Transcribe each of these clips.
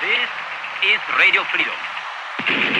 This is Radio Freedom.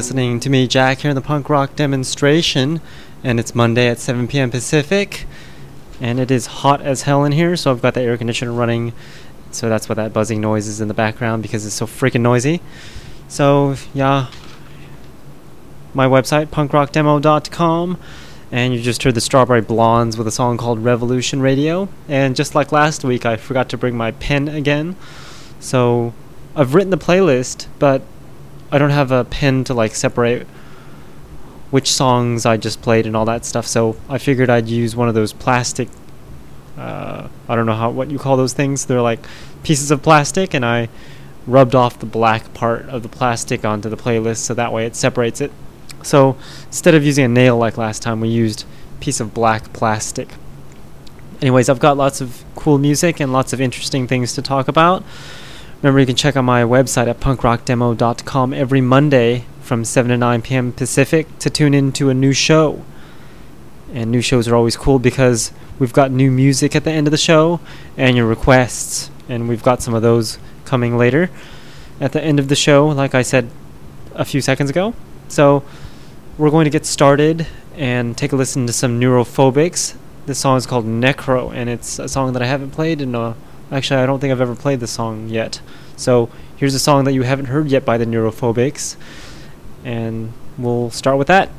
Listening to me, Jack, here in the punk rock demonstration, and it's Monday at 7 p.m. Pacific, and it is hot as hell in here, so I've got the air conditioner running, so that's what that buzzing noise is in the background because it's so freaking noisy. So, yeah, my website, punkrockdemo.com, and you just heard the Strawberry Blondes with a song called Revolution Radio, and just like last week, I forgot to bring my pen again, so I've written the playlist, but I don't have a pen to like separate which songs I just played and all that stuff. So I figured I'd use one of those plastic. Uh, I don't know how what you call those things. They're like pieces of plastic, and I rubbed off the black part of the plastic onto the playlist, so that way it separates it. So instead of using a nail like last time, we used a piece of black plastic. Anyways, I've got lots of cool music and lots of interesting things to talk about. Remember, you can check out my website at punkrockdemo.com every Monday from 7 to 9 p.m. Pacific to tune in to a new show. And new shows are always cool because we've got new music at the end of the show and your requests. And we've got some of those coming later at the end of the show, like I said a few seconds ago. So we're going to get started and take a listen to some Neurophobics. This song is called Necro, and it's a song that I haven't played in a Actually, I don't think I've ever played this song yet. So here's a song that you haven't heard yet by the Neurophobics. And we'll start with that.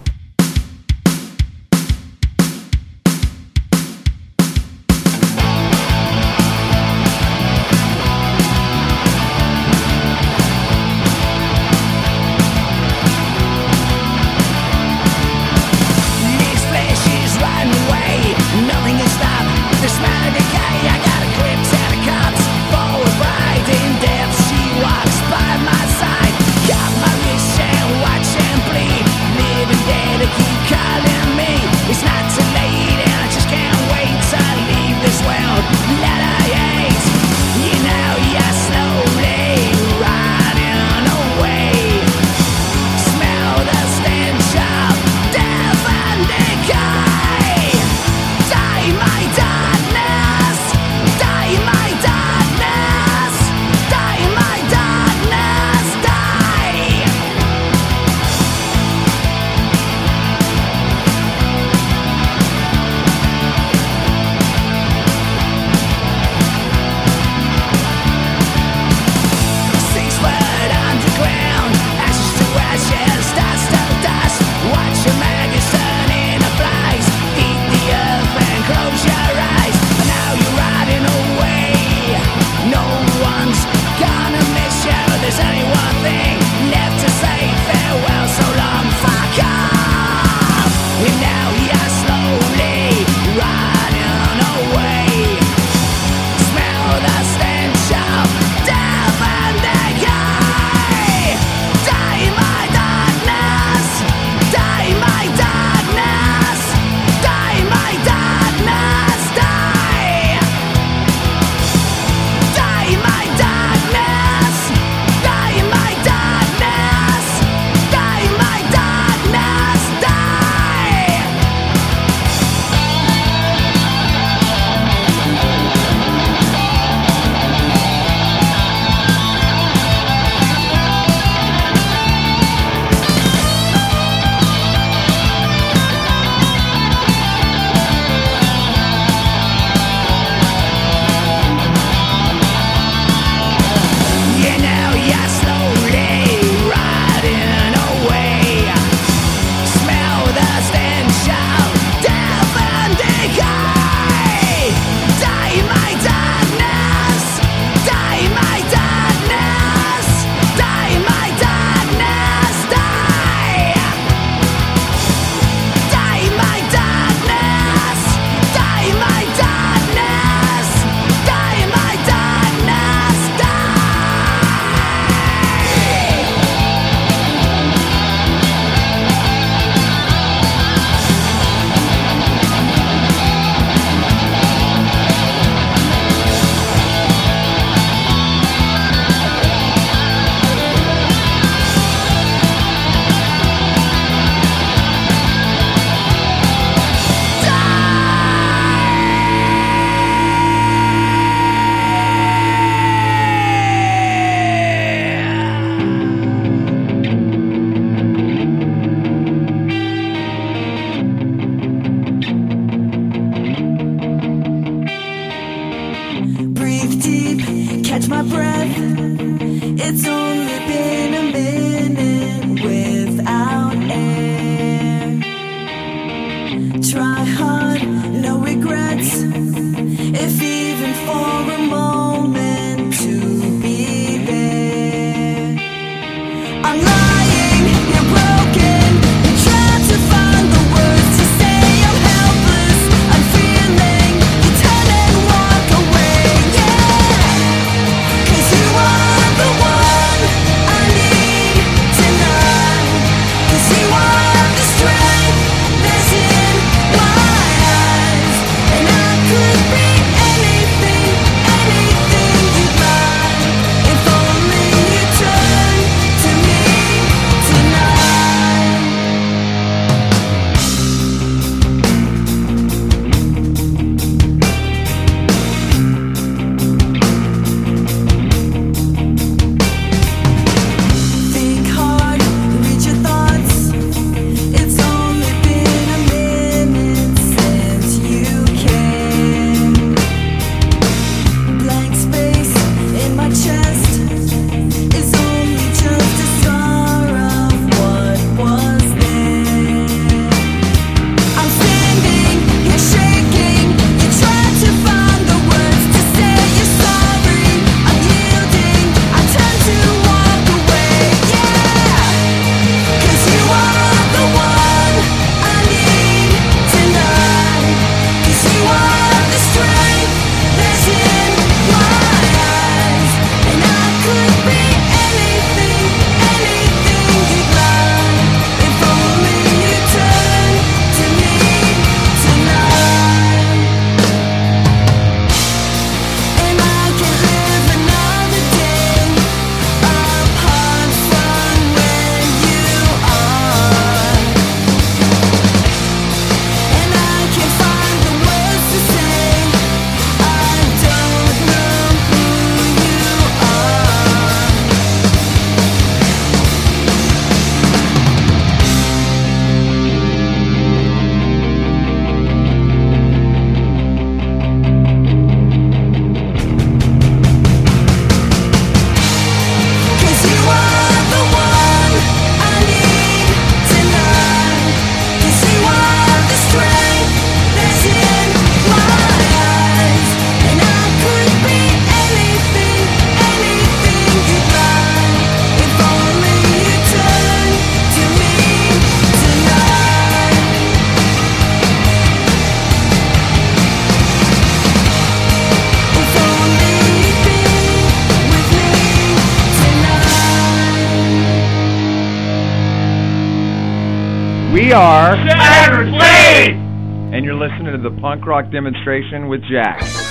Punk rock demonstration with Jack.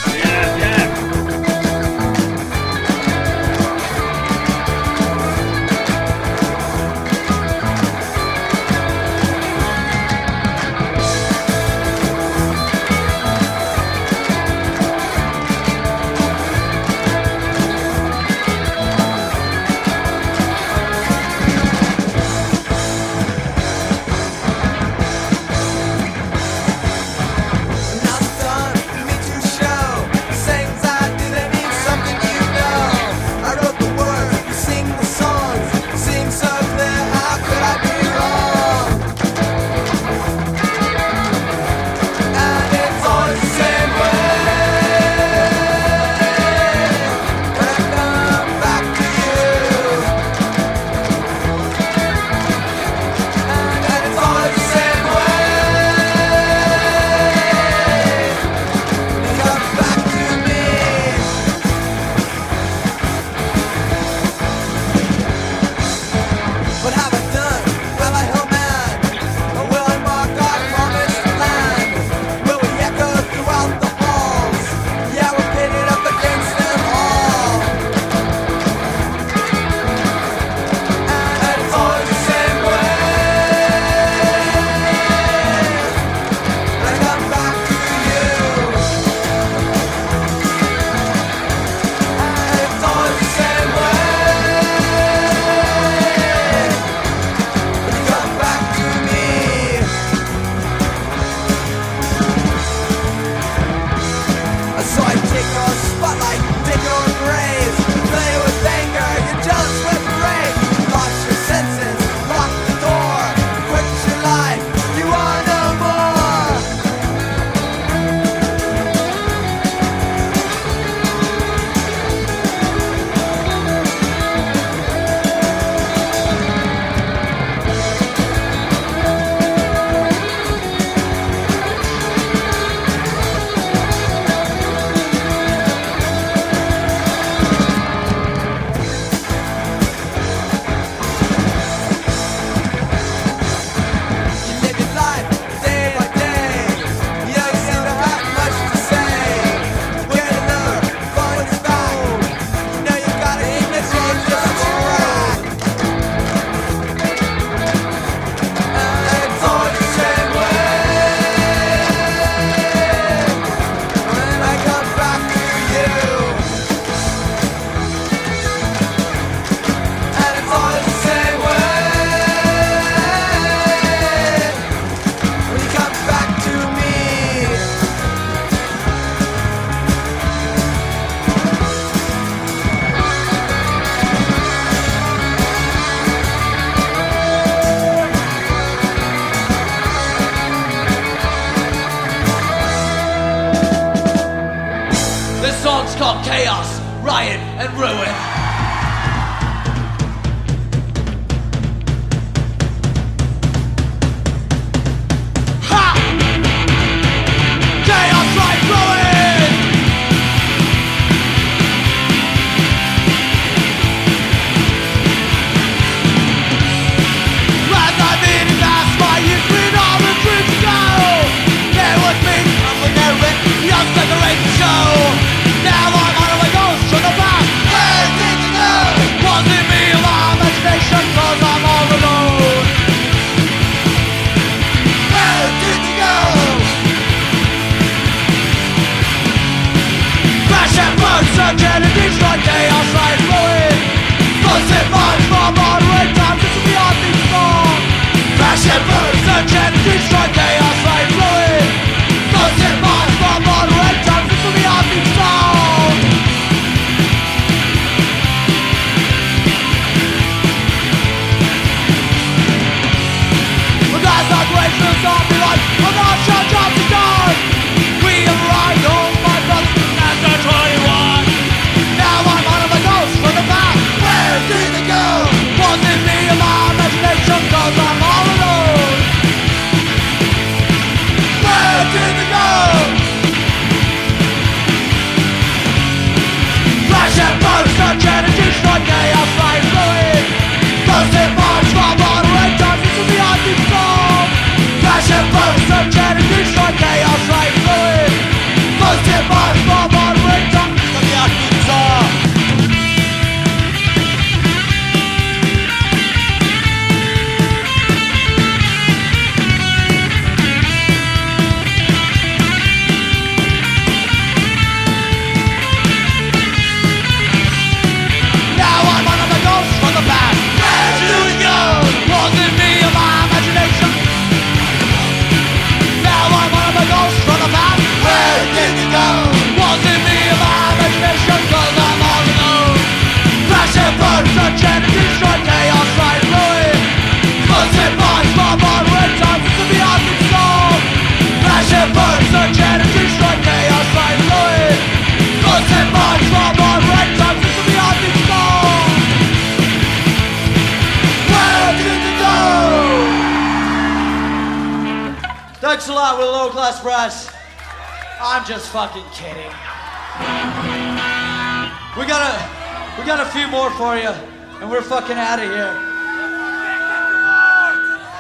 Fucking out of here.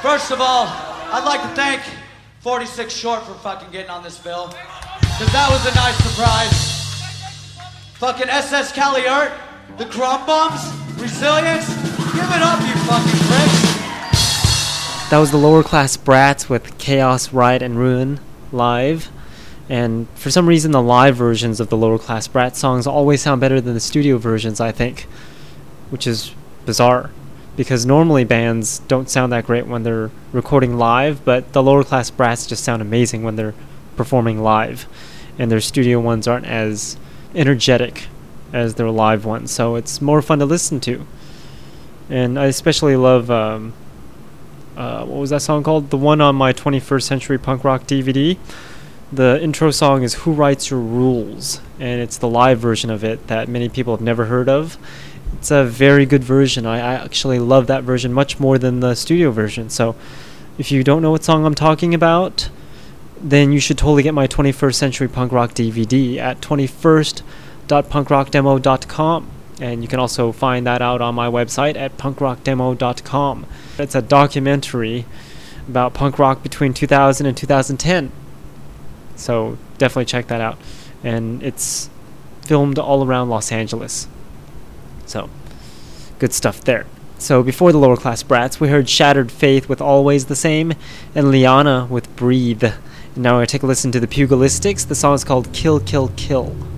First of all, I'd like to thank 46 Short for fucking getting on this bill, because that was a nice surprise. Fucking SS Kaliert, the Krum Bums, Resilience, give it up, you fucking pricks. That was the lower class brats with Chaos, Riot, and Ruin live. And for some reason, the live versions of the lower class brat songs always sound better than the studio versions, I think, which is bizarre. Because normally bands don't sound that great when they're recording live, but the lower class brats just sound amazing when they're performing live. And their studio ones aren't as energetic as their live ones, so it's more fun to listen to. And I especially love um, uh, what was that song called? The one on my 21st Century Punk Rock DVD. The intro song is Who Writes Your Rules? And it's the live version of it that many people have never heard of. It's a very good version. I, I actually love that version much more than the studio version. So if you don't know what song I'm talking about, then you should totally get my 21st Century Punk Rock DVD at 21st.punkrockdemo.com. And you can also find that out on my website at punkrockdemo.com. It's a documentary about punk rock between 2000 and 2010. So definitely check that out. And it's filmed all around Los Angeles. So good stuff there. So before the lower class brats, we heard Shattered Faith with Always the Same and Liana with Breathe. And now we're going to take a listen to the Pugilistics. The song is called Kill, Kill, Kill. Kill!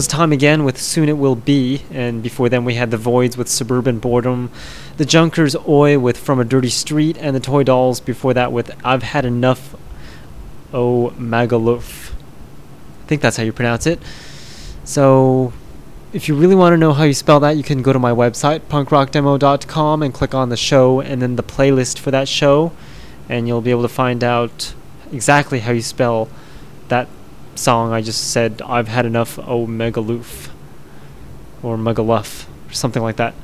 Was Time Again with Soon It Will Be, and before then we had The Voids with Suburban Boredom, The Junkers Oi with From a Dirty Street, and The Toy Dolls before that with I've Had Enough Oh Magaluf. I think that's how you pronounce it. So, if you really want to know how you spell that, you can go to my website, punkrockdemo.com, and click on the show and then the playlist for that show, and you'll be able to find out exactly how you spell that song I just said, I've had enough, oh Megaloof. Or Megaluff, or something like that.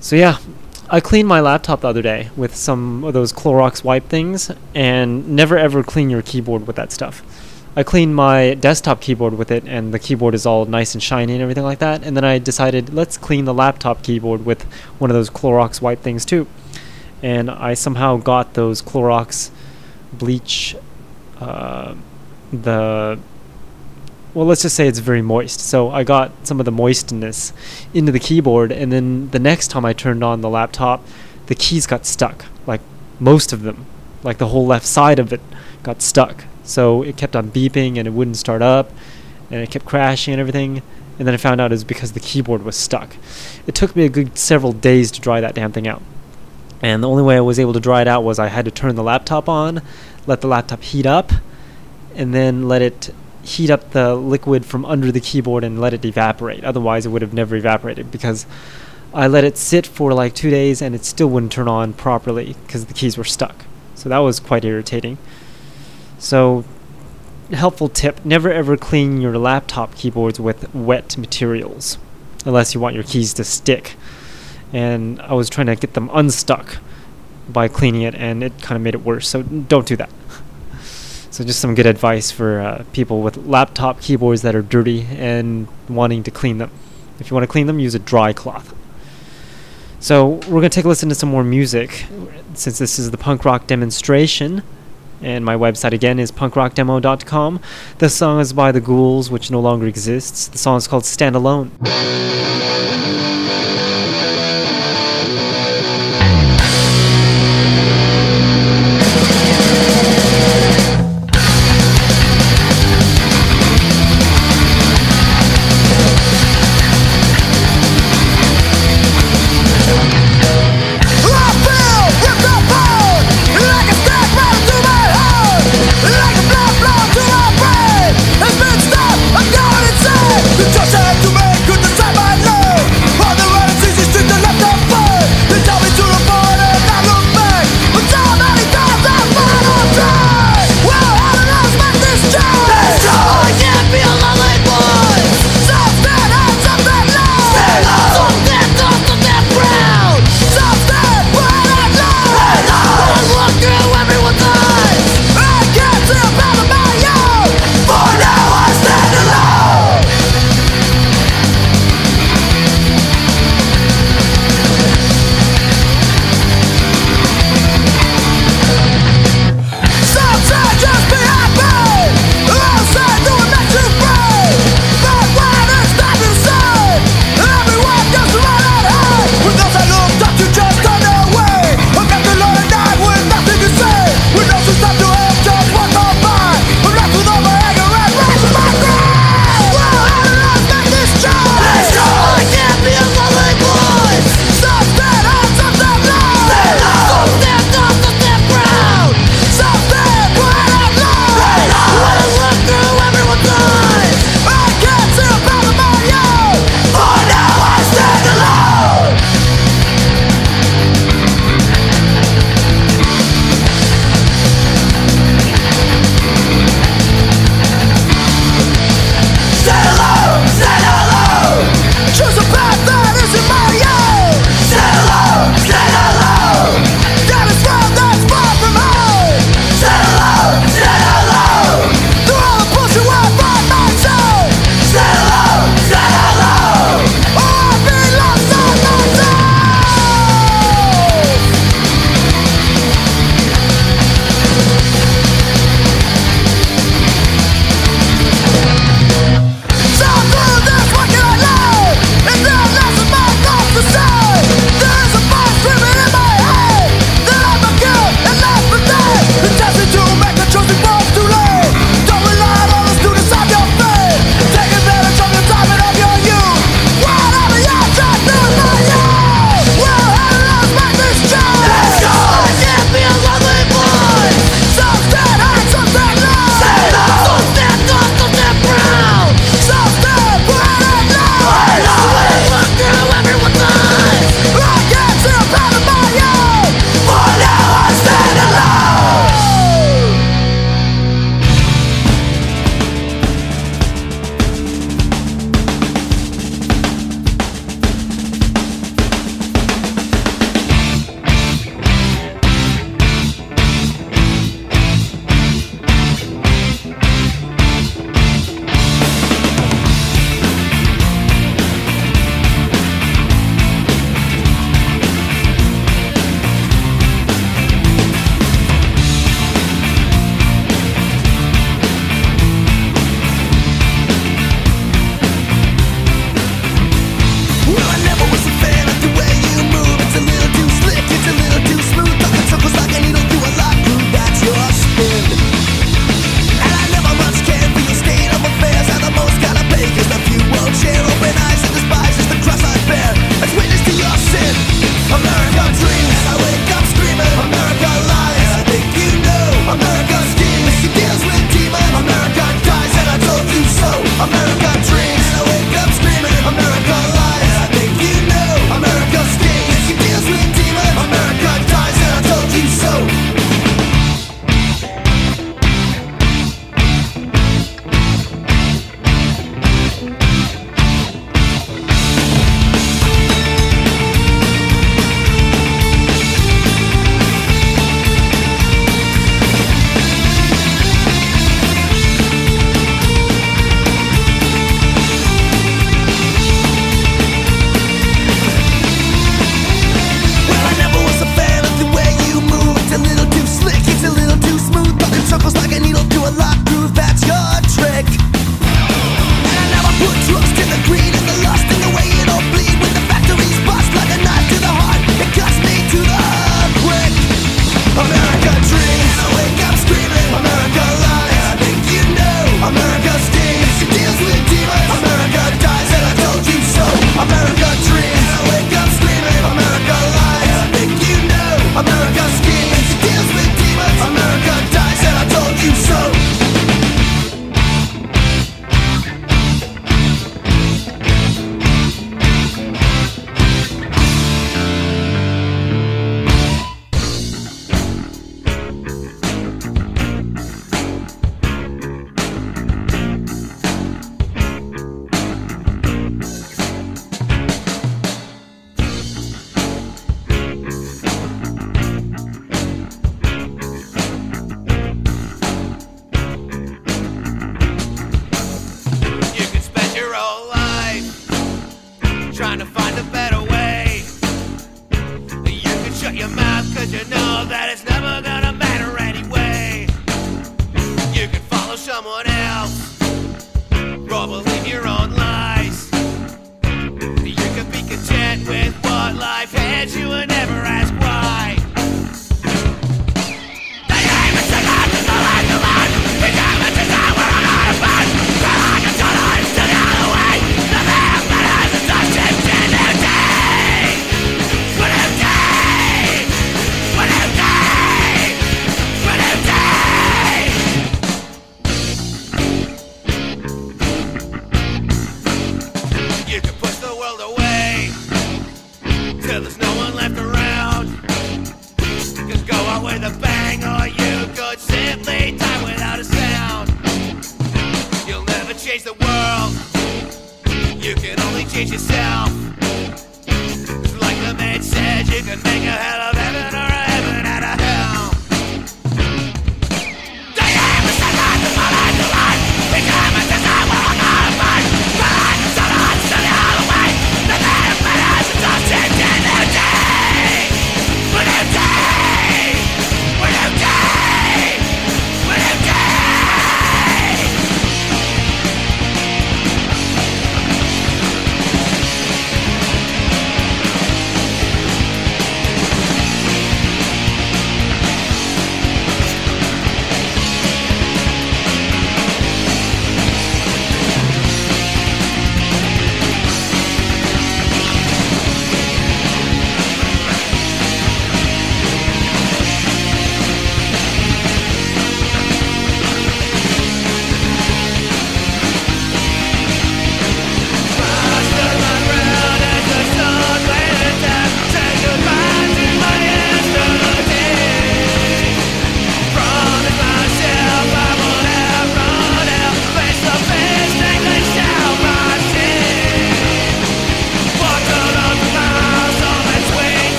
So yeah, I cleaned my laptop the other day with some of those Clorox wipe things, and never ever clean your keyboard with that stuff. I cleaned my desktop keyboard with it, and the keyboard is all nice and shiny and everything like that. And then I decided, let's clean the laptop keyboard with one of those Clorox wipe things too. And I somehow got those Clorox bleach, uh, the well, let's just say it's very moist. So I got some of the moistness into the keyboard, and then the next time I turned on the laptop, the keys got stuck. Like most of them, like the whole left side of it got stuck. So it kept on beeping and it wouldn't start up, and it kept crashing and everything. And then I found out it was because the keyboard was stuck. It took me a good several days to dry that damn thing out. And the only way I was able to dry it out was I had to turn the laptop on, let the laptop heat up, and then let it heat up the liquid from under the keyboard and let it evaporate. Otherwise, it would have never evaporated because I let it sit for like two days and it still wouldn't turn on properly because the keys were stuck. So that was quite irritating. So, helpful tip never ever clean your laptop keyboards with wet materials unless you want your keys to stick. And I was trying to get them unstuck by cleaning it and it kind of made it worse. So, don't do that. So just some good advice for uh, people with laptop keyboards that are dirty and wanting to clean them. If you want to clean them, use a dry cloth. So we're going to take a listen to some more music since this is the punk rock demonstration. And my website again is punkrockdemo.com. The song is by The Ghouls, which no longer exists. The song is called Stand Alone.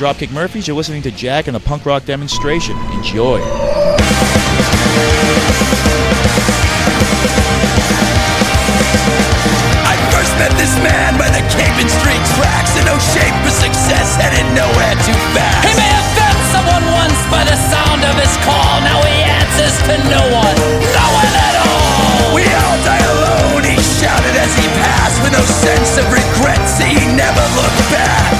Dropkick Murphys. You're listening to Jack and the Punk Rock Demonstration. Enjoy. I first met this man by the Cavin Street tracks in no shape for success, headed nowhere too fast. He may have found someone once by the sound of his call. Now he answers to no one, no one at all. We all die alone, he shouted as he passed, with no sense of regret, see he never looked back.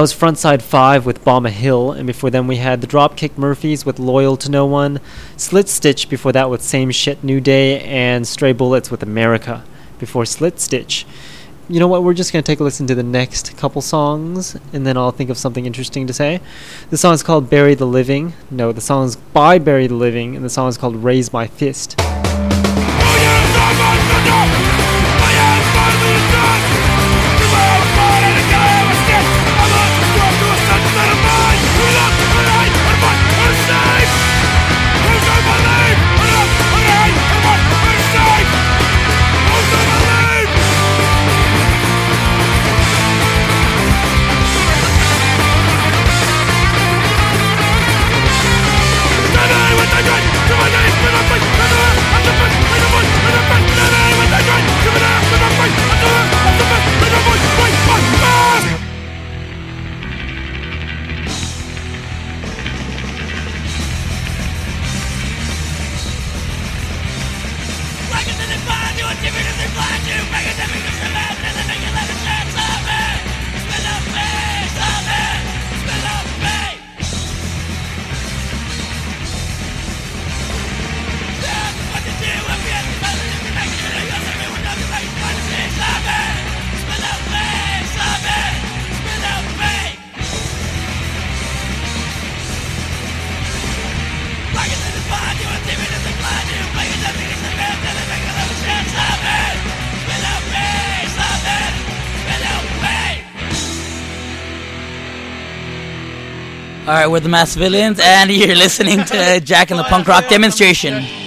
That was Frontside 5 with Bomba Hill, and before then we had the Dropkick Murphys with Loyal to No One, Slit Stitch before that with Same Shit New Day, and Stray Bullets with America before Slit Stitch. You know what, we're just going to take a listen to the next couple songs, and then I'll think of something interesting to say. The song is called Bury the Living. No, the song is by Bury the Living, and the song is called Raise My Fist. All right, we're the Masked Villains, and you're listening to Jack and the Punk Rock Demonstration.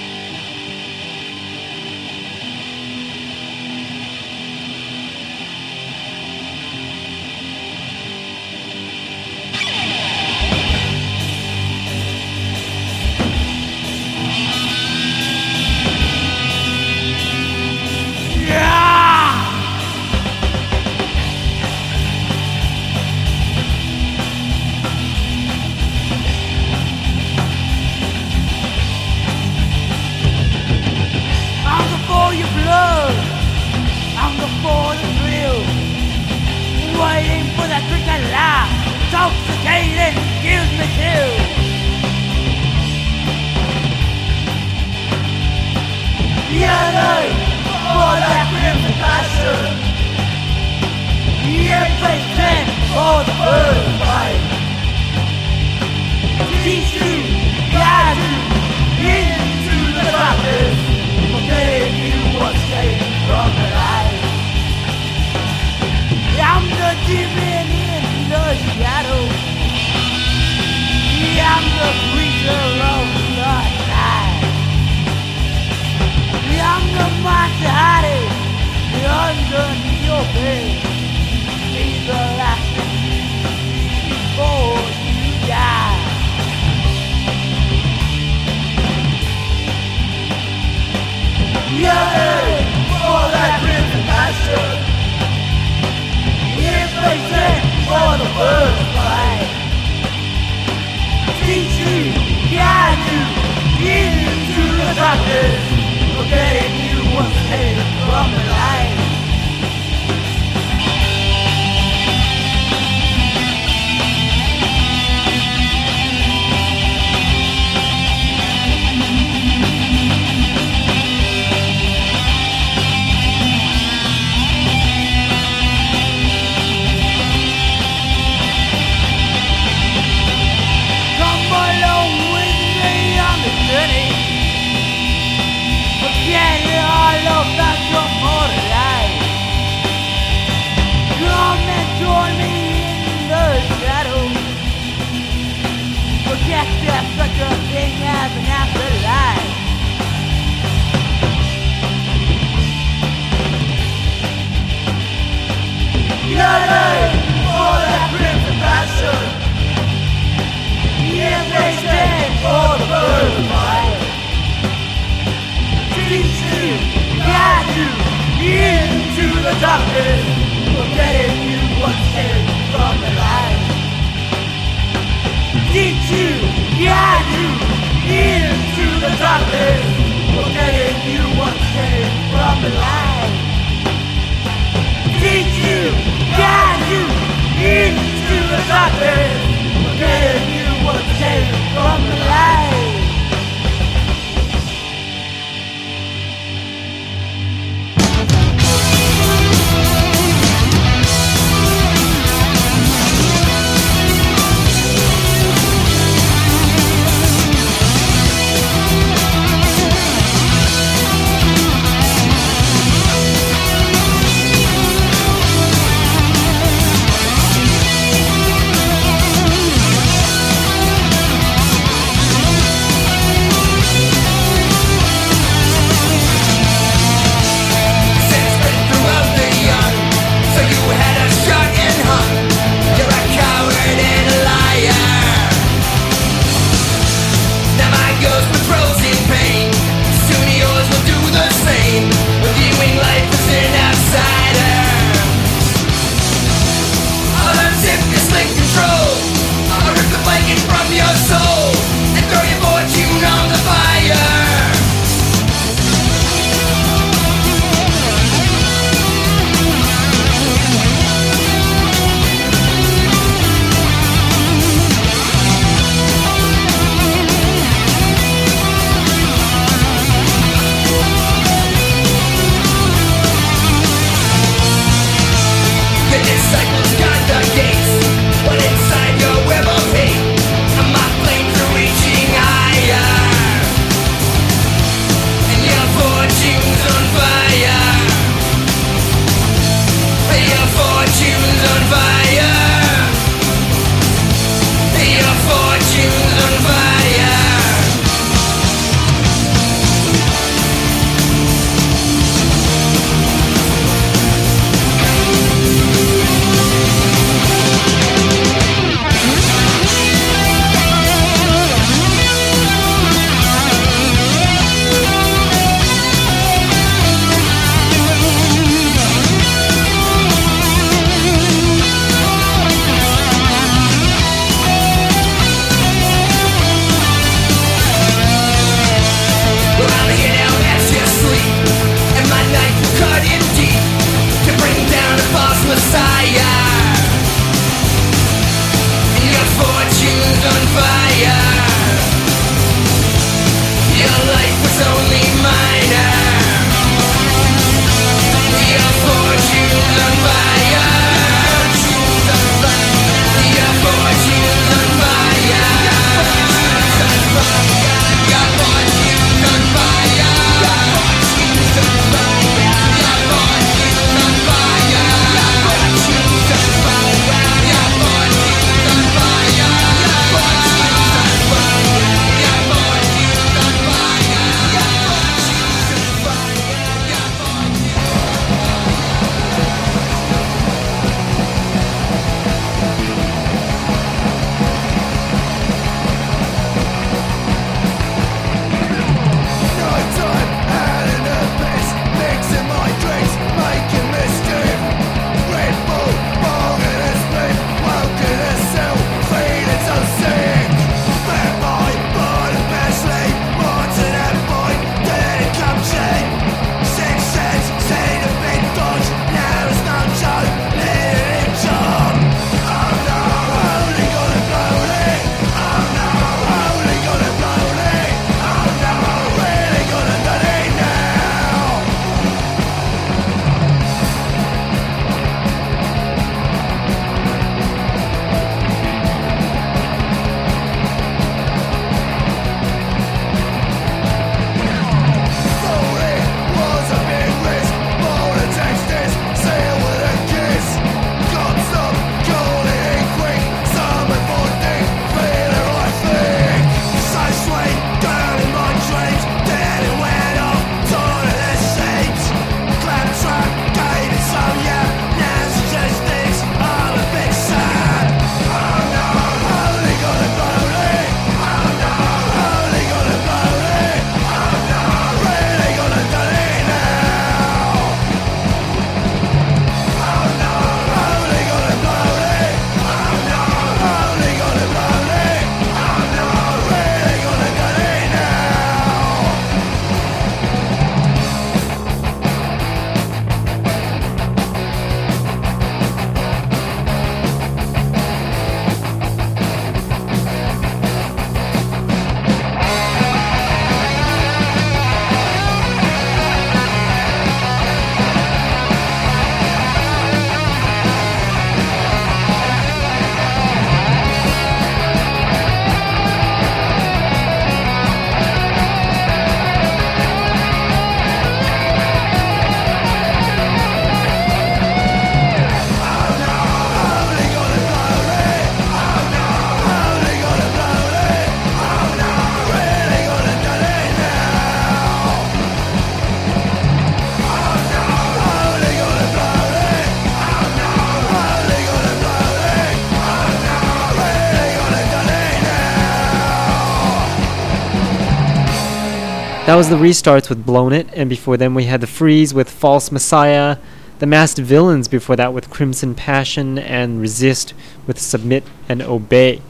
That was the restarts with Blown It, and before them we had the Freeze with False Messiah, the Masked Villains before that with Crimson Passion, and Resist with Submit and Obey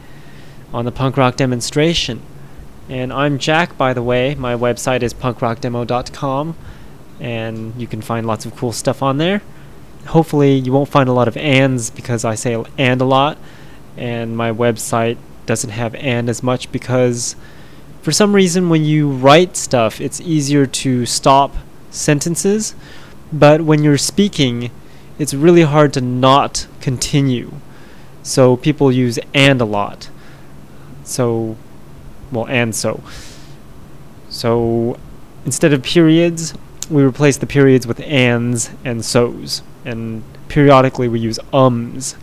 on the punk rock demonstration. And I'm Jack, by the way. My website is punkrockdemo.com, and you can find lots of cool stuff on there. Hopefully, you won't find a lot of ands because I say and a lot, and my website doesn't have and as much because for some reason when you write stuff it's easier to stop sentences but when you're speaking it's really hard to not continue. So people use and a lot. So well and so. So instead of periods we replace the periods with ands and so's. And periodically we use ums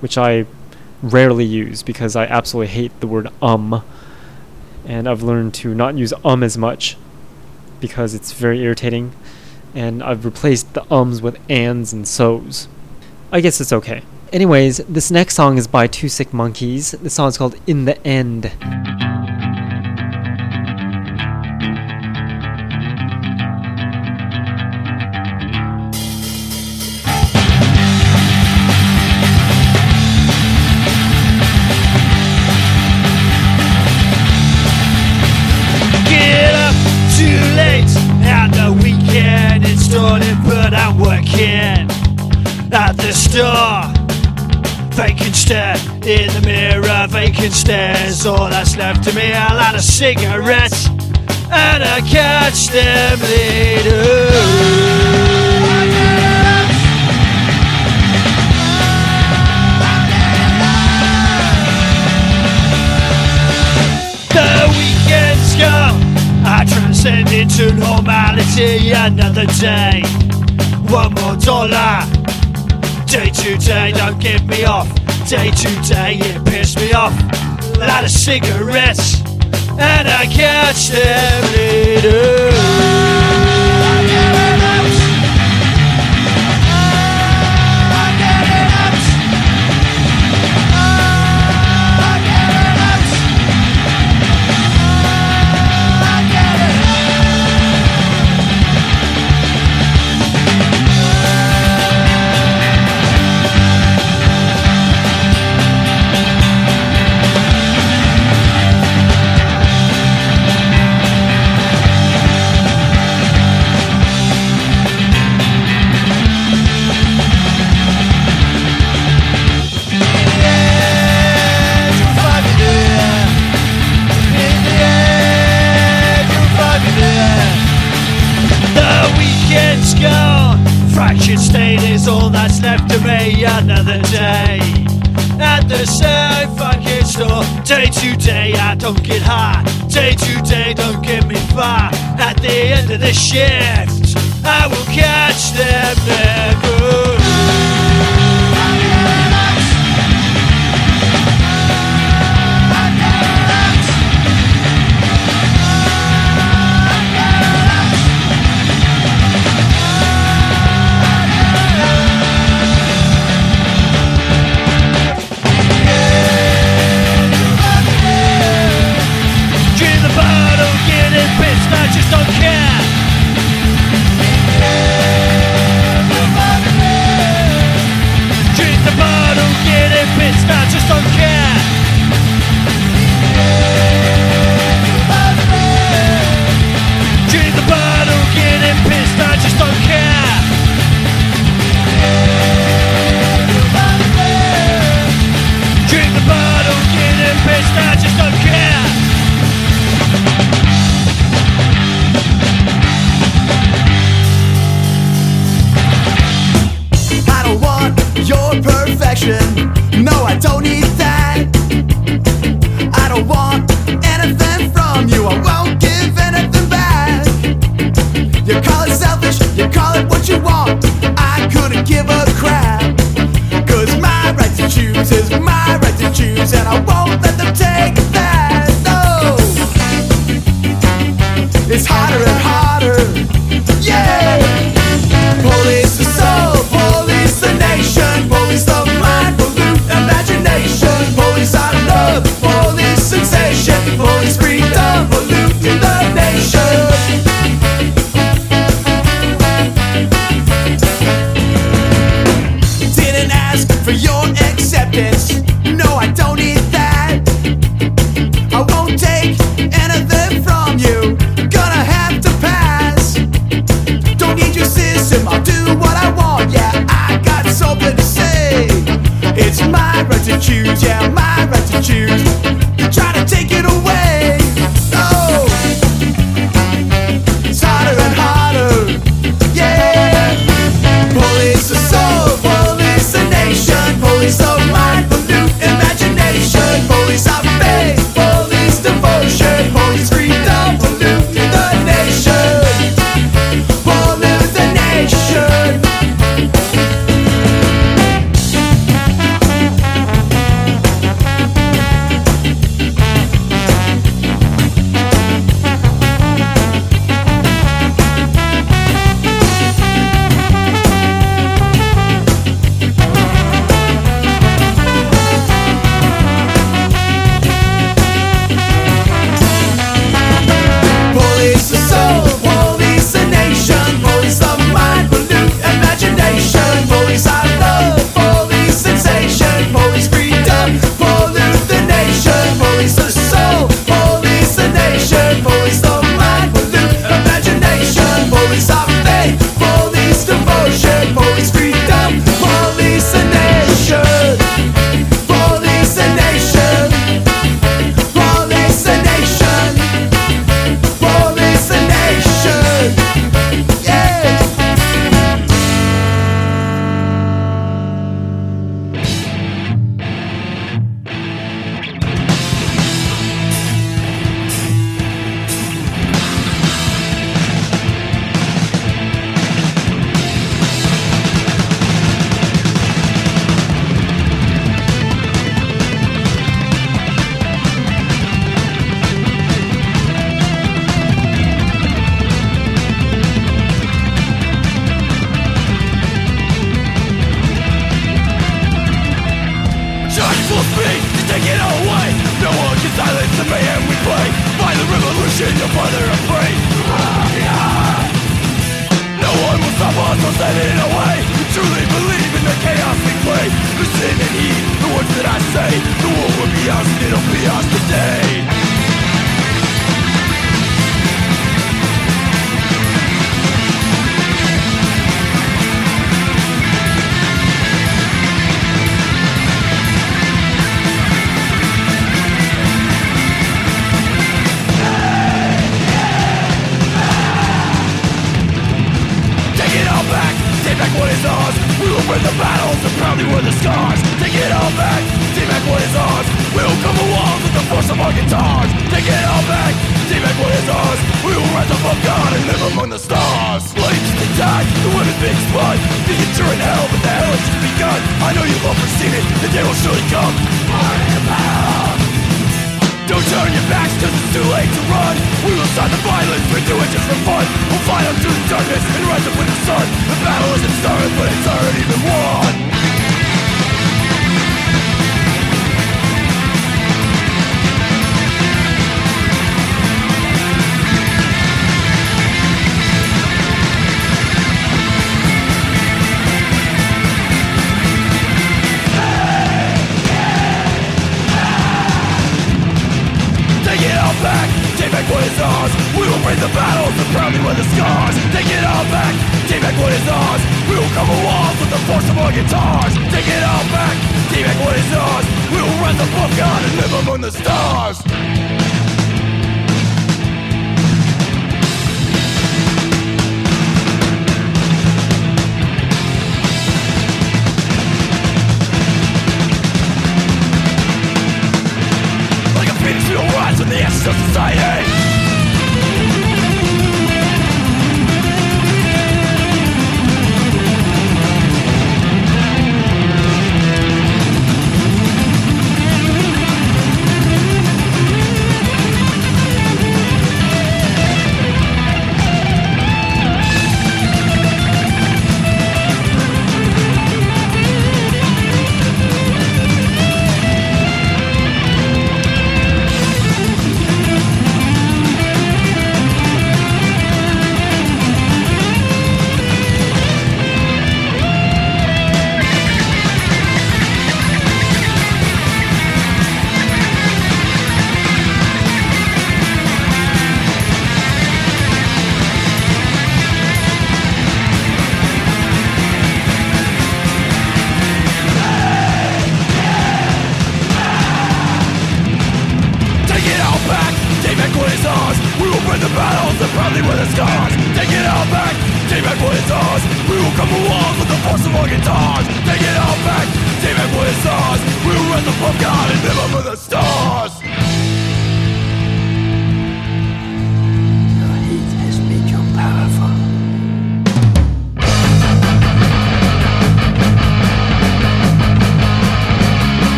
which i rarely use because i absolutely hate the word um and I've learned to not use um as much because it's very irritating. And I've replaced the ums with ands and so's. I guess it's okay. Anyways, this next song is by Two Sick Monkeys. The song is called In the End. Vacant stare in the mirror, vacant stares. All that's left to me, a lot of cigarettes, and I catch them later. The weekend's gone. I transcend into normality another day. One more dollar. Day to day, don't get me off. Day to day, it piss me off. A lot of cigarettes, and I catch them later. Day to day, I don't get high. Day to day, don't get me far. At the end of the shift, I will catch them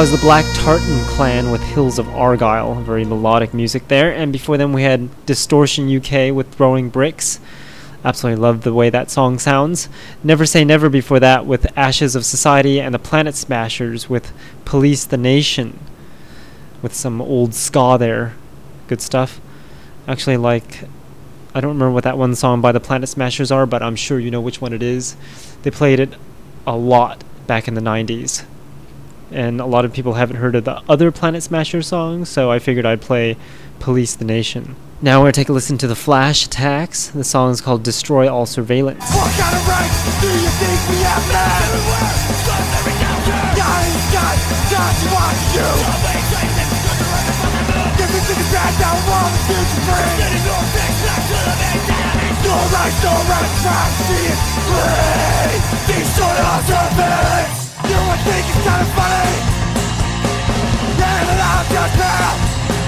Was the Black Tartan Clan with Hills of Argyle. Very melodic music there. And before them, we had Distortion UK with Throwing Bricks. Absolutely love the way that song sounds. Never Say Never before that with Ashes of Society and the Planet Smashers with Police the Nation. With some old ska there. Good stuff. Actually, like, I don't remember what that one song by the Planet Smashers are, but I'm sure you know which one it is. They played it a lot back in the 90s and a lot of people haven't heard of the other Planet Smasher songs, so I figured I'd play Police the Nation. Now we're gonna take a listen to the Flash Attacks. The song is called Destroy All Surveillance. Of rights to to rights, is free. Destroy all surveillance. You would think it's kind of funny. And allow just now.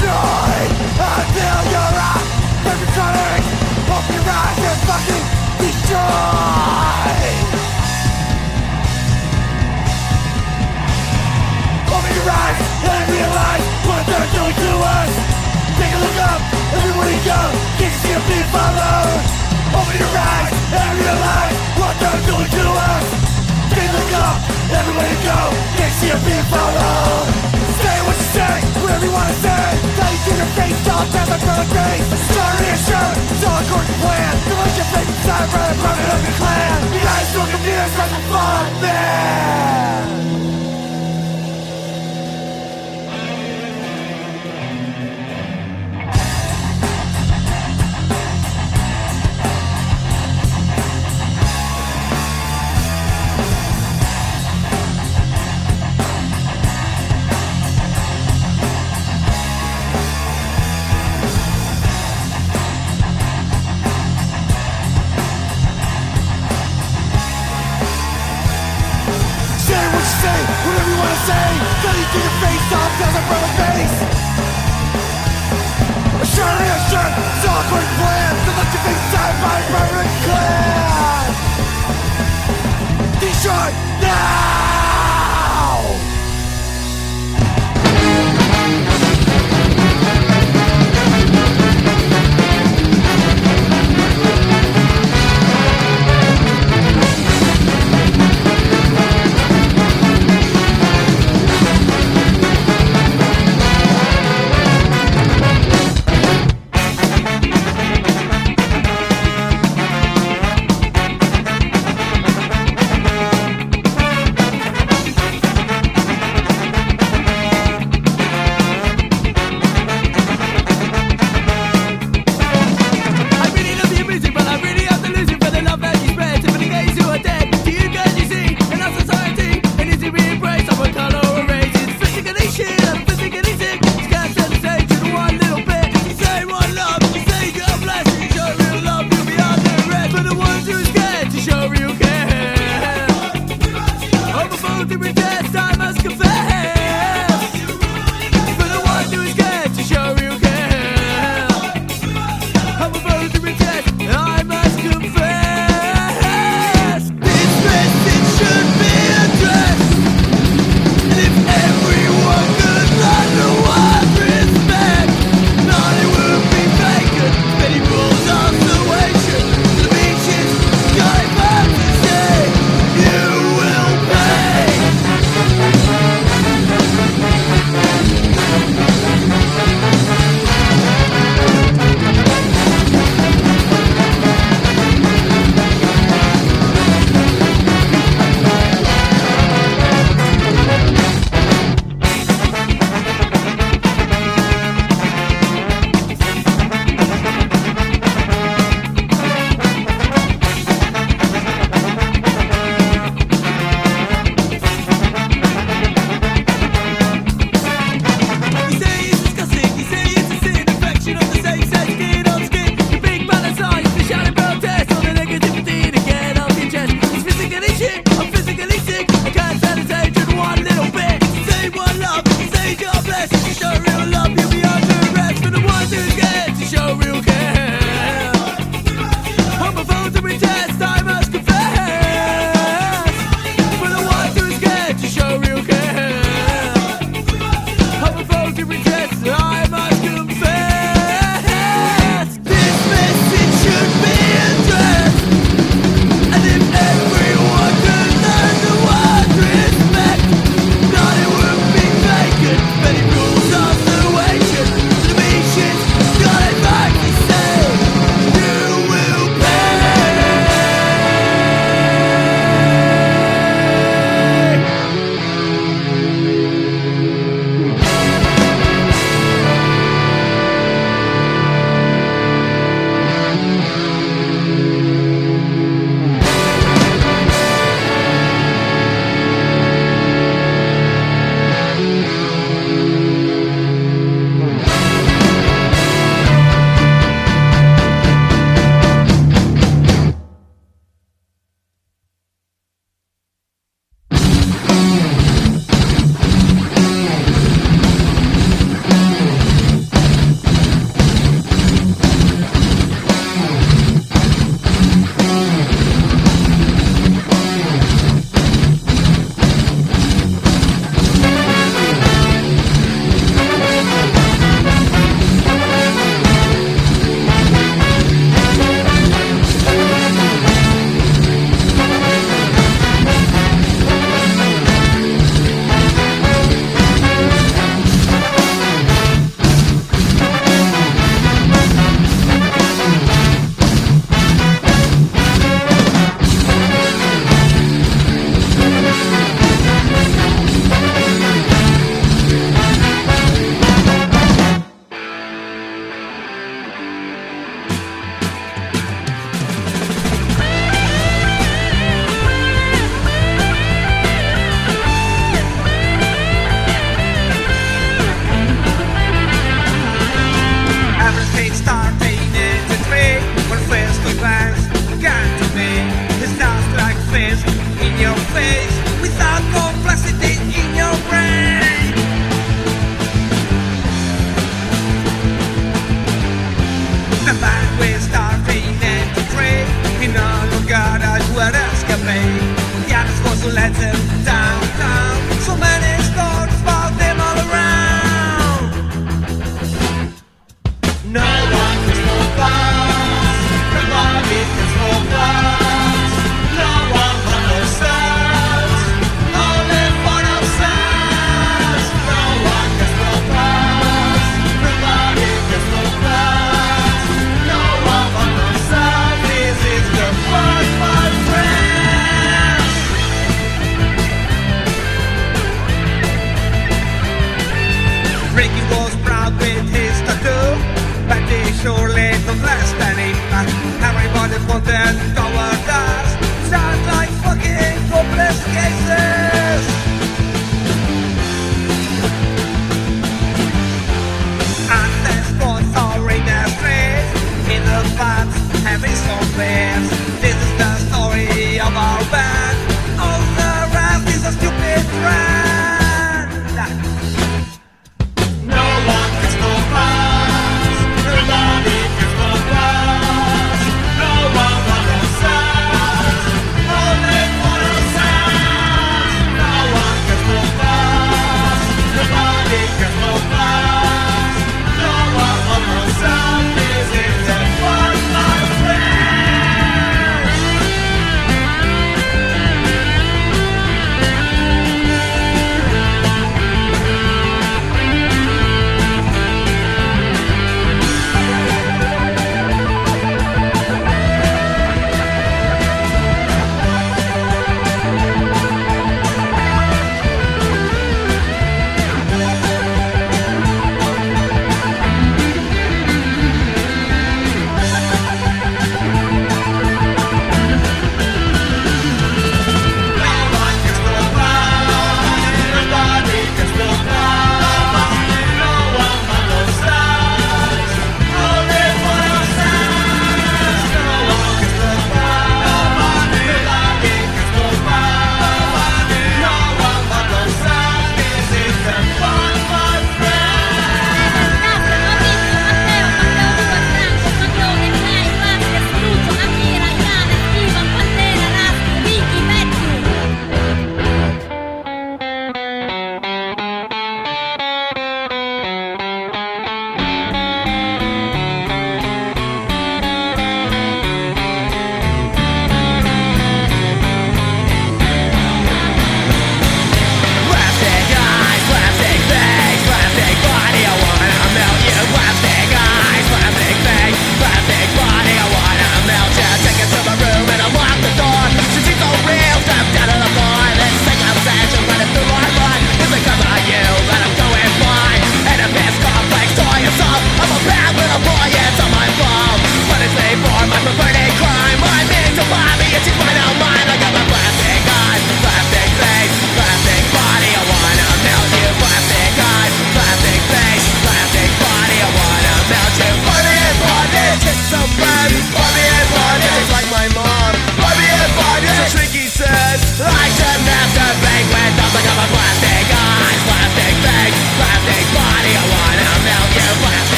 Die until you're out. Perpetrating. Open your eyes and fucking destroy. Open your eyes and realize what they're doing to us. Take a look up, everywhere you go, can't see them being followed? Open your eyes and realize what they're doing to us. Take a look up, everywhere you go, you see them being followed? Say what you say, whatever you wanna say. Tell you to your face, all I front of grace. Start reassured, it's all according to plan. Don't let your face inside, brother, brother of your clan. You guys still confused, like a fun man. You say. Tell you to your face, off the front of face. A shirt, it's to plan. Don't let your face inside my permanent clan. Destroy now!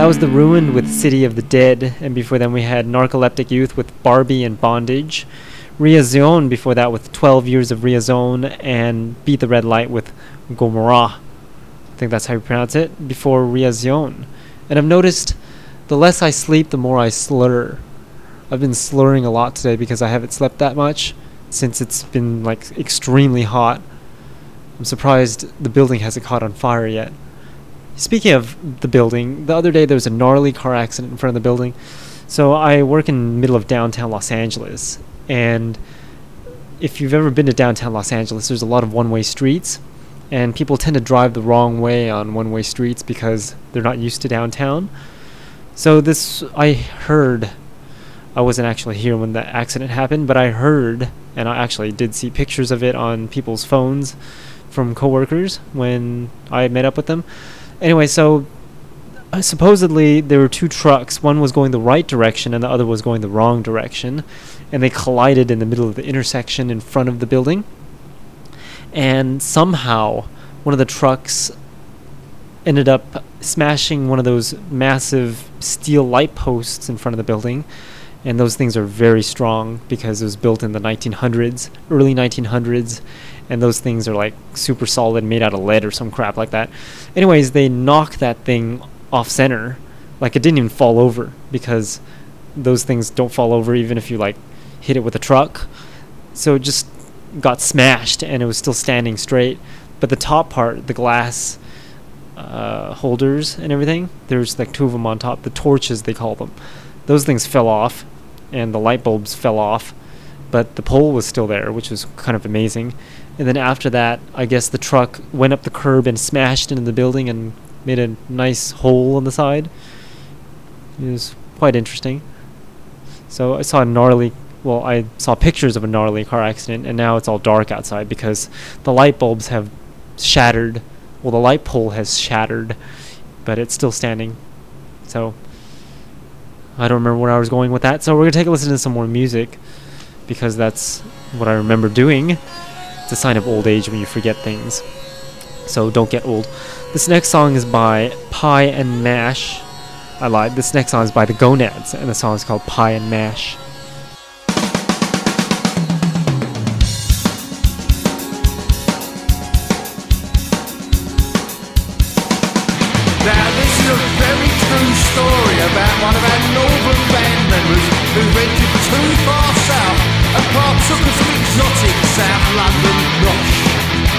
That was The Ruined with City of the Dead, and before then we had Narcoleptic Youth with Barbie and Bondage. Ria Zone before that with 12 Years of Ria Zone, and Beat the Red Light with Gomorrah. I think that's how you pronounce it, before Ria Zone. And I've noticed the less I sleep, the more I slur. I've been slurring a lot today because I haven't slept that much since it's been like extremely hot. I'm surprised the building hasn't caught on fire yet. Speaking of the building, the other day there was a gnarly car accident in front of the building. So I work in middle of downtown Los Angeles, and if you've ever been to downtown Los Angeles, there's a lot of one-way streets, and people tend to drive the wrong way on one-way streets because they're not used to downtown. So this I heard I wasn't actually here when the accident happened, but I heard and I actually did see pictures of it on people's phones from coworkers when I met up with them. Anyway, so uh, supposedly there were two trucks. One was going the right direction and the other was going the wrong direction, and they collided in the middle of the intersection in front of the building. And somehow one of the trucks ended up smashing one of those massive steel light posts in front of the building. And those things are very strong because it was built in the 1900s, early 1900s, and those things are like super solid, made out of lead or some crap like that. Anyways, they knocked that thing off center, like it didn't even fall over because those things don't fall over even if you like hit it with a truck. So it just got smashed and it was still standing straight. But the top part, the glass uh, holders and everything, there's like two of them on top, the torches they call them. Those things fell off and the light bulbs fell off, but the pole was still there, which was kind of amazing. And then after that, I guess the truck went up the curb and smashed into the building and made a nice hole on the side. It was quite interesting. So I saw a gnarly, well, I saw pictures of a gnarly car accident, and now it's all dark outside because the light bulbs have shattered. Well, the light pole has shattered, but it's still standing. So I don't remember where I was going with that. So we're gonna take a listen to some more music because that's what I remember doing. It's a sign of old age when you forget things. So don't get old. This next song is by Pie and Mash. I lied. This next song is by the Gonads, and the song is called Pie and Mash. Now this is a very true story about one of our northern band members who ventured too far south and partook of some exotic South London nosh.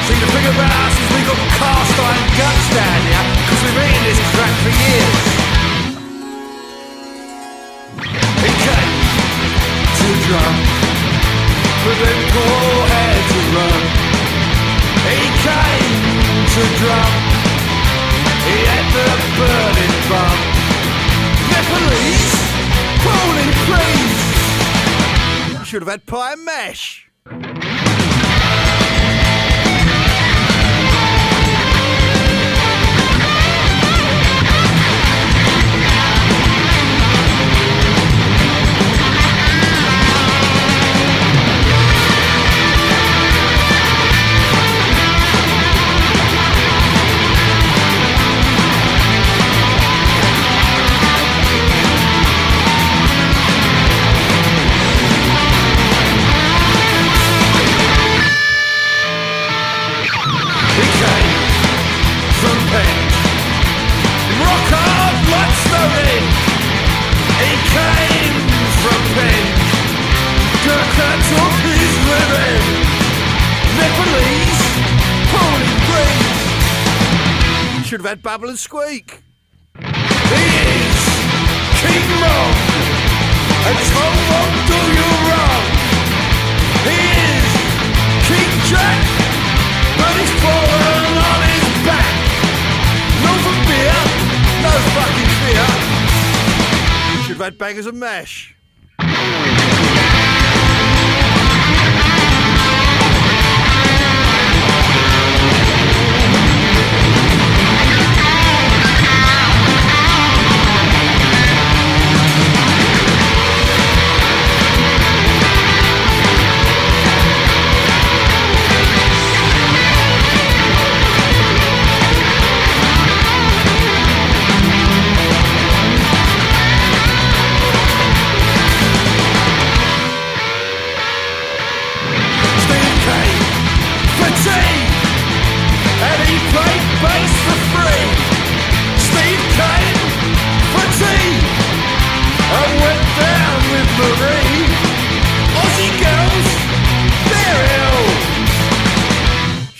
See, the thing about us is we got cast iron guts down here because we've eaten this crap for years. He came to drum, but then Paul had to run. He came to drum. He had the burning bum. Police, calling please. Should have had pie and mash. Brains. Should have had Bubble and Squeak. He is King Mom. And Tom won't do you wrong. He is King Jack. But he's fallen on his back. No for beer, no fucking fear. Should have had bangers and mash.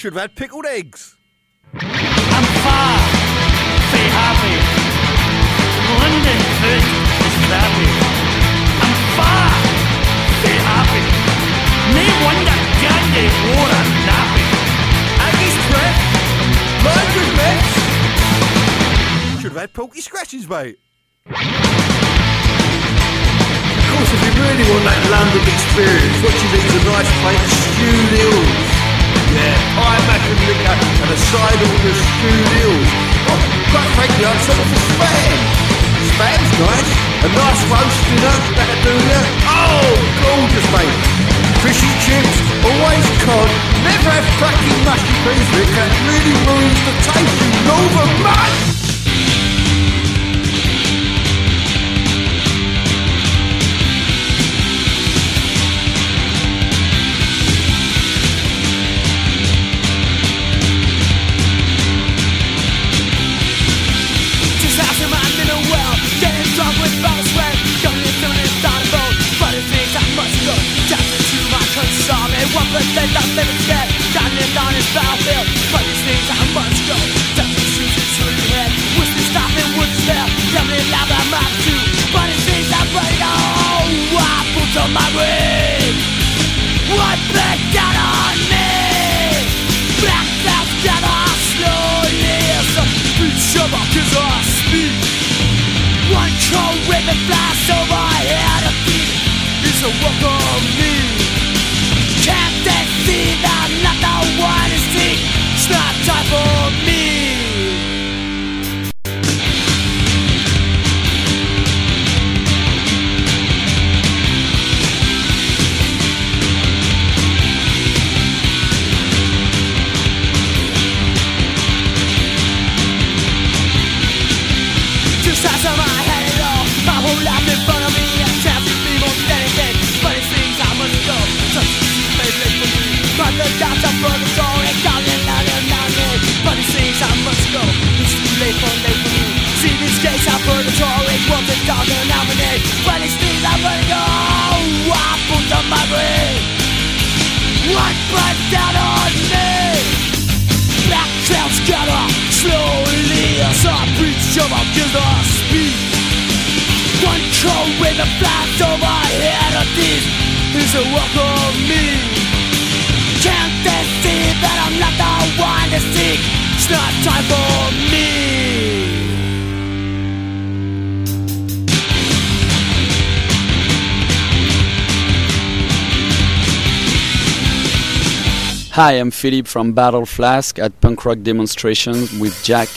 Should have had pickled eggs. I'm far, be happy. London food is crappy. I'm far, be happy. Me wonder Gandhi wore a nappy. Aggie's breath. Margaret mix. Should have had porky scratches, mate. Of course, if you really want that London experience, what you need is a nice plate of stewed eels. Yeah, pie mash and liquor and a side order of stewed eels. Oh, quite frankly, I'd settle for spam. Spam's nice. A nice roast dinner, that'll do ya. Oh, gorgeous, mate. Fish and chips, always cod. Never have fucking mushy peas, Rick. That really ruins the taste, you northern mud. Concern. And one percent I'm living scared, shining on his battlefield. But means I must go down to shoot into your head. Whiskey stopping would smell, coming loud by my too. But it seems I'm ready oh, I put on my ring. What back down on me? Black clouds gather slowly as a beach of cause I speak. One cold ribbon flies overhead a beat is a of me. Can't they see that not the one to see? It's not time for me. Hi, I'm Philip from Battle Flask at Punk Rock Demonstration with Jack.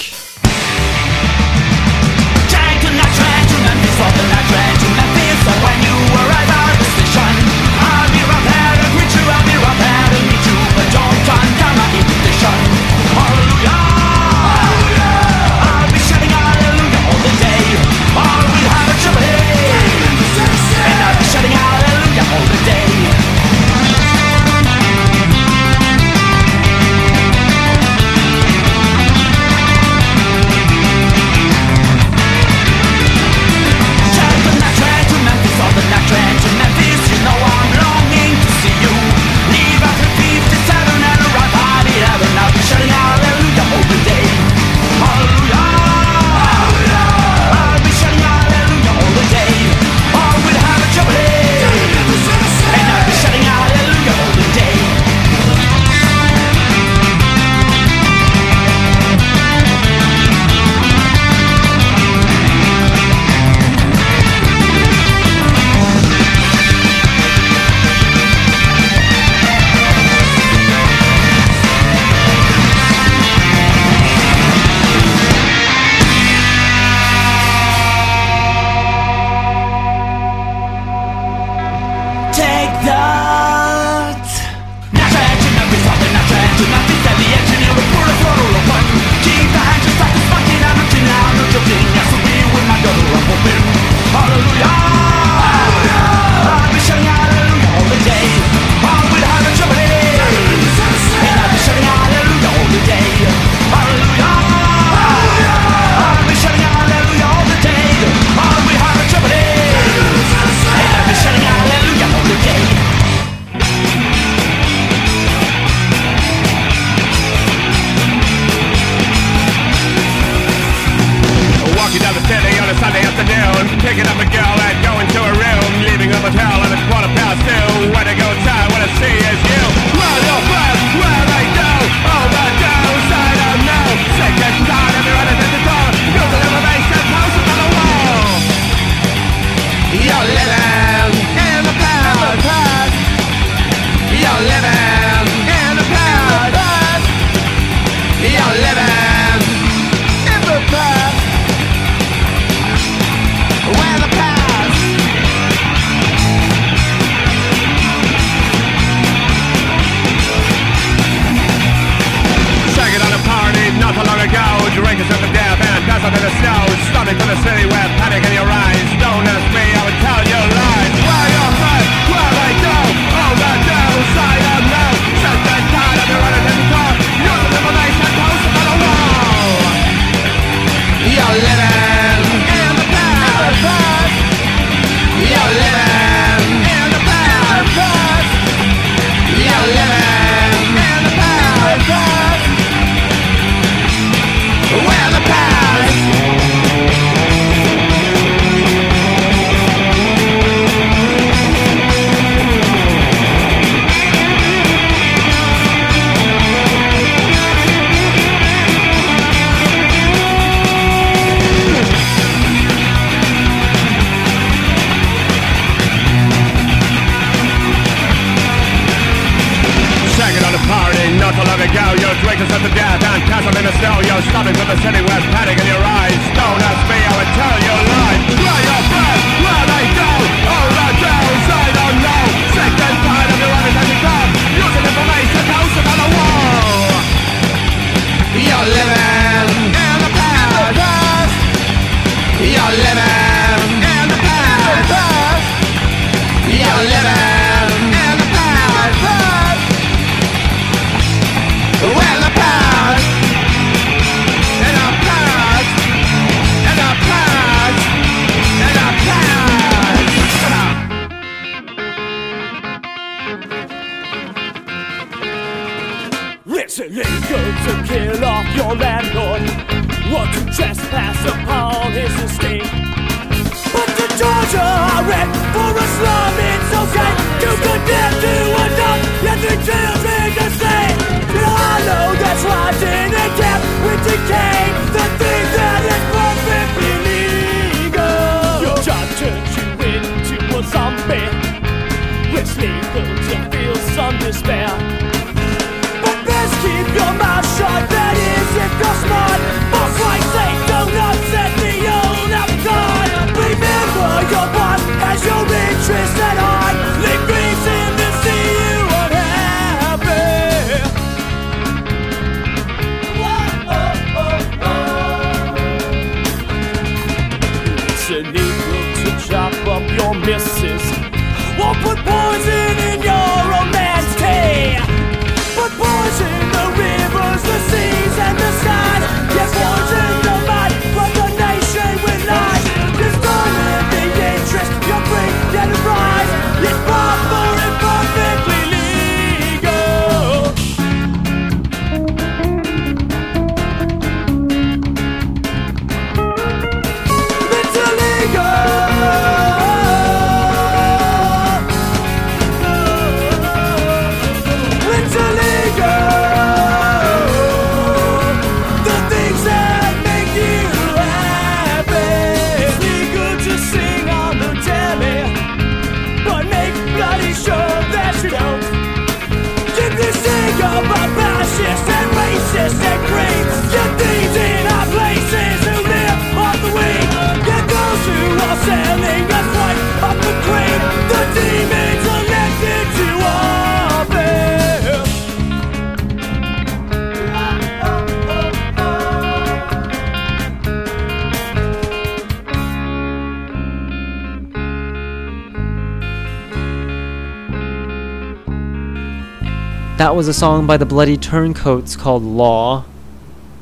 That was a song by the Bloody Turncoats called Law.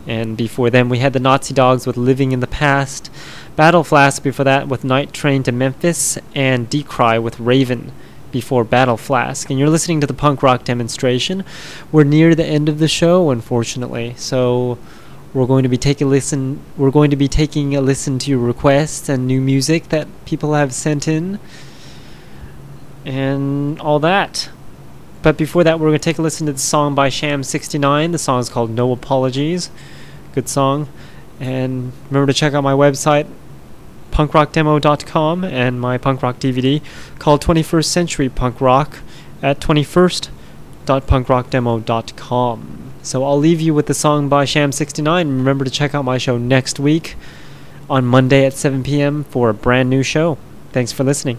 And before them, we had the Nazi Dogs with Living in the Past, Battle Flask before that with Night Train to Memphis, and Decry with Raven before Battle Flask. And you're listening to the punk rock demonstration. We're near the end of the show, unfortunately. So we're going to be taking a listen. We're going to be taking a listen to your requests and new music that people have sent in, and all that. But before that, we're going to take a listen to the song by Sham69. The song is called No Apologies. Good song. And remember to check out my website, punkrockdemo.com, and my punk rock DVD called 21st Century Punk Rock at 21st.punkrockdemo.com. So I'll leave you with the song by Sham69. Remember to check out my show next week on Monday at 7 p.m. for a brand new show. Thanks for listening.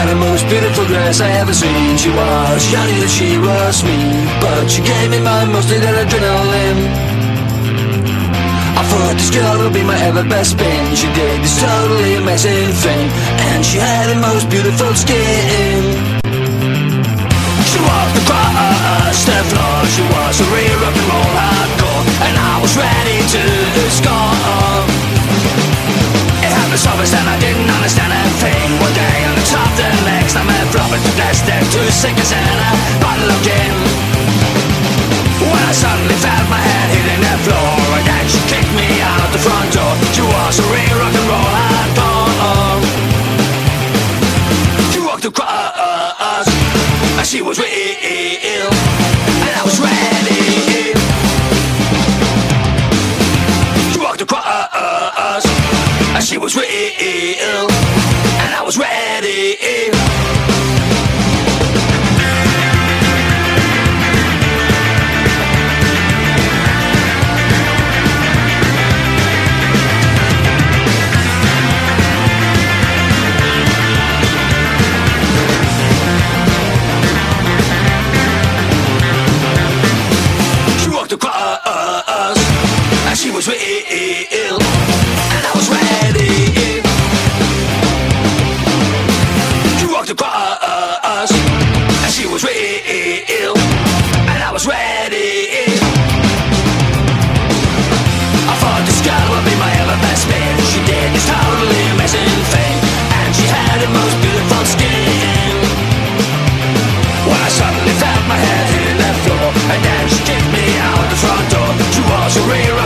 Had the most beautiful dress I ever seen. She was, knew that she was me But she gave me my most needed adrenaline. I thought this girl would be my ever best spin. She did this totally amazing thing And she had the most beautiful skin. She walked across the floor She was a real rock and roll hardcore And I was ready to score. It happened so fast and I didn't understand a thing. One day on the next I'm a flop into plastic Two seconds and a bottle of gin. When I suddenly felt my head hitting the floor And then she kicked me out the front door. She was a real rock and roll hardcore. She walked across And she was real And I was ready. She walked across And she was real. And I was ready. She walked across. And she was real She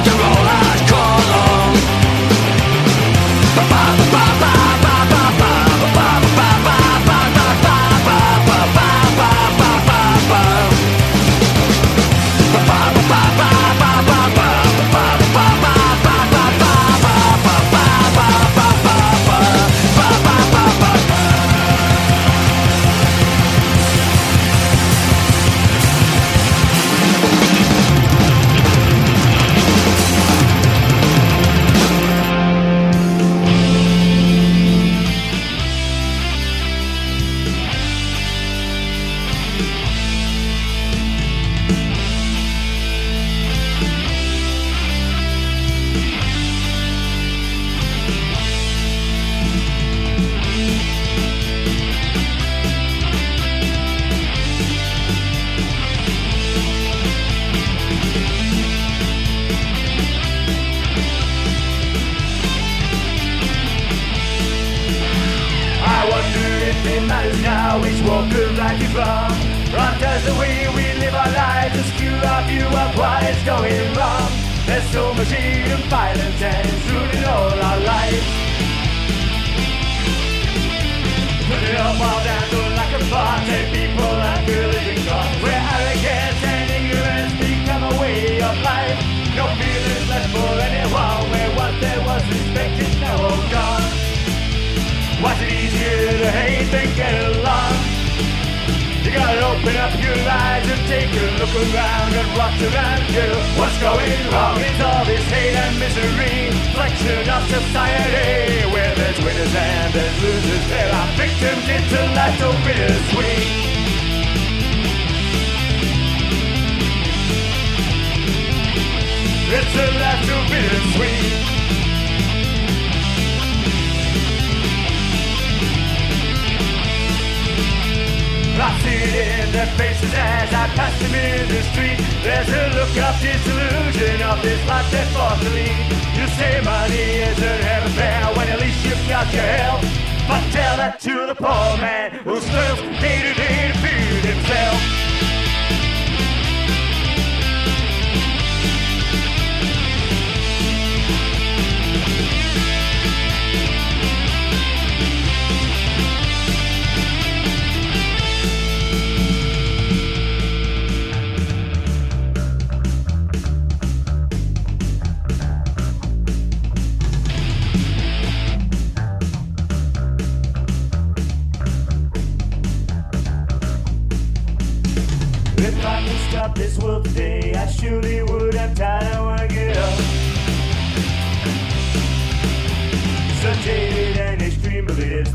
in their faces as I pass them in the street. There's a look of disillusion of this life they're forced to lead. You say money isn't heaven fair when at least you've got your. But tell that to the poor man who struggles day to day to feed himself.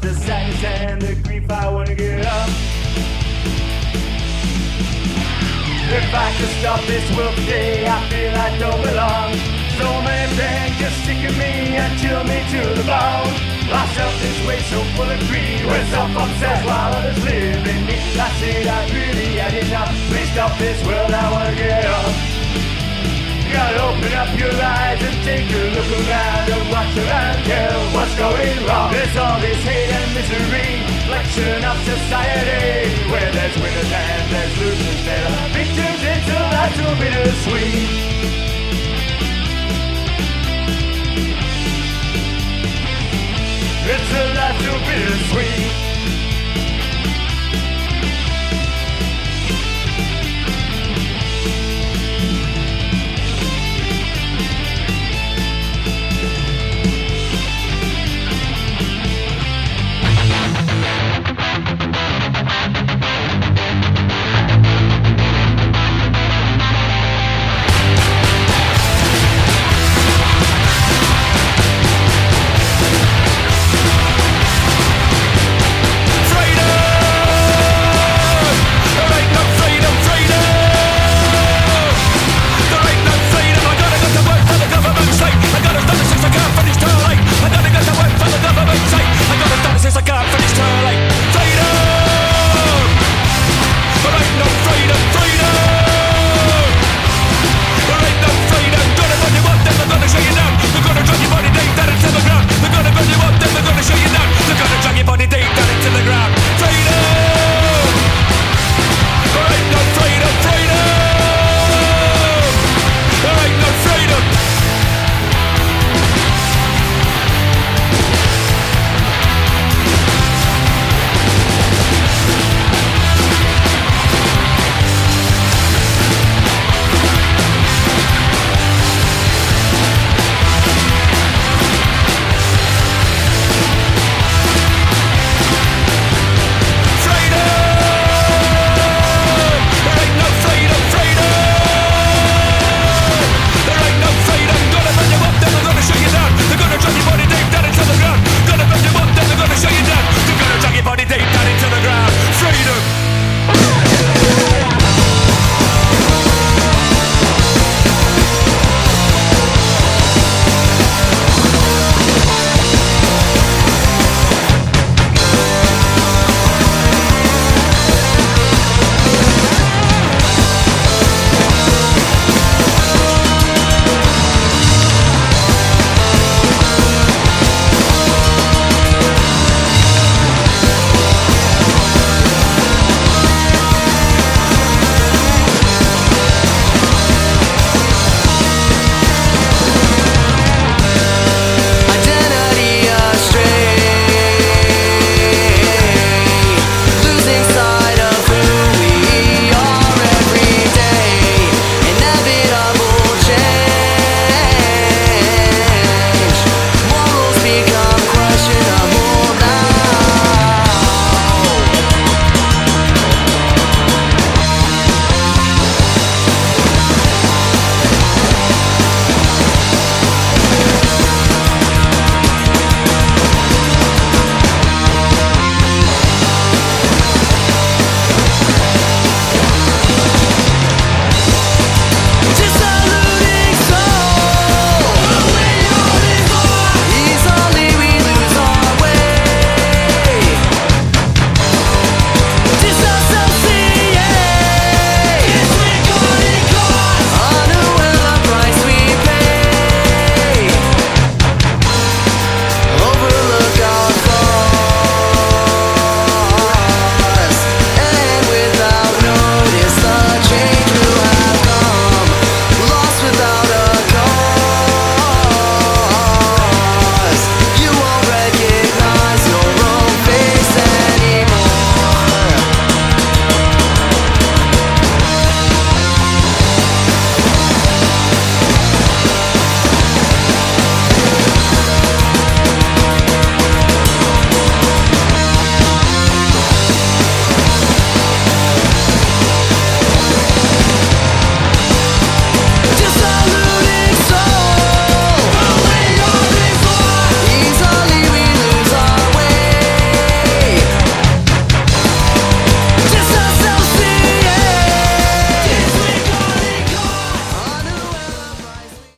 The sadness and the grief. I wanna get up. If I could stop this world today, I feel I don't belong. So many things just stick me and chill me to the bone. Myself this way so full of greed, when self-obsessed while others live in me. I said I really had enough. Please stop this world, I wanna get up. Gotta open up your eyes and take a look around and watch around, tell what's going wrong. There's all this hate and misery, reflection of society, where there's winners and there's losers. There are victims until that's too bittersweet. It's a lot too bittersweet.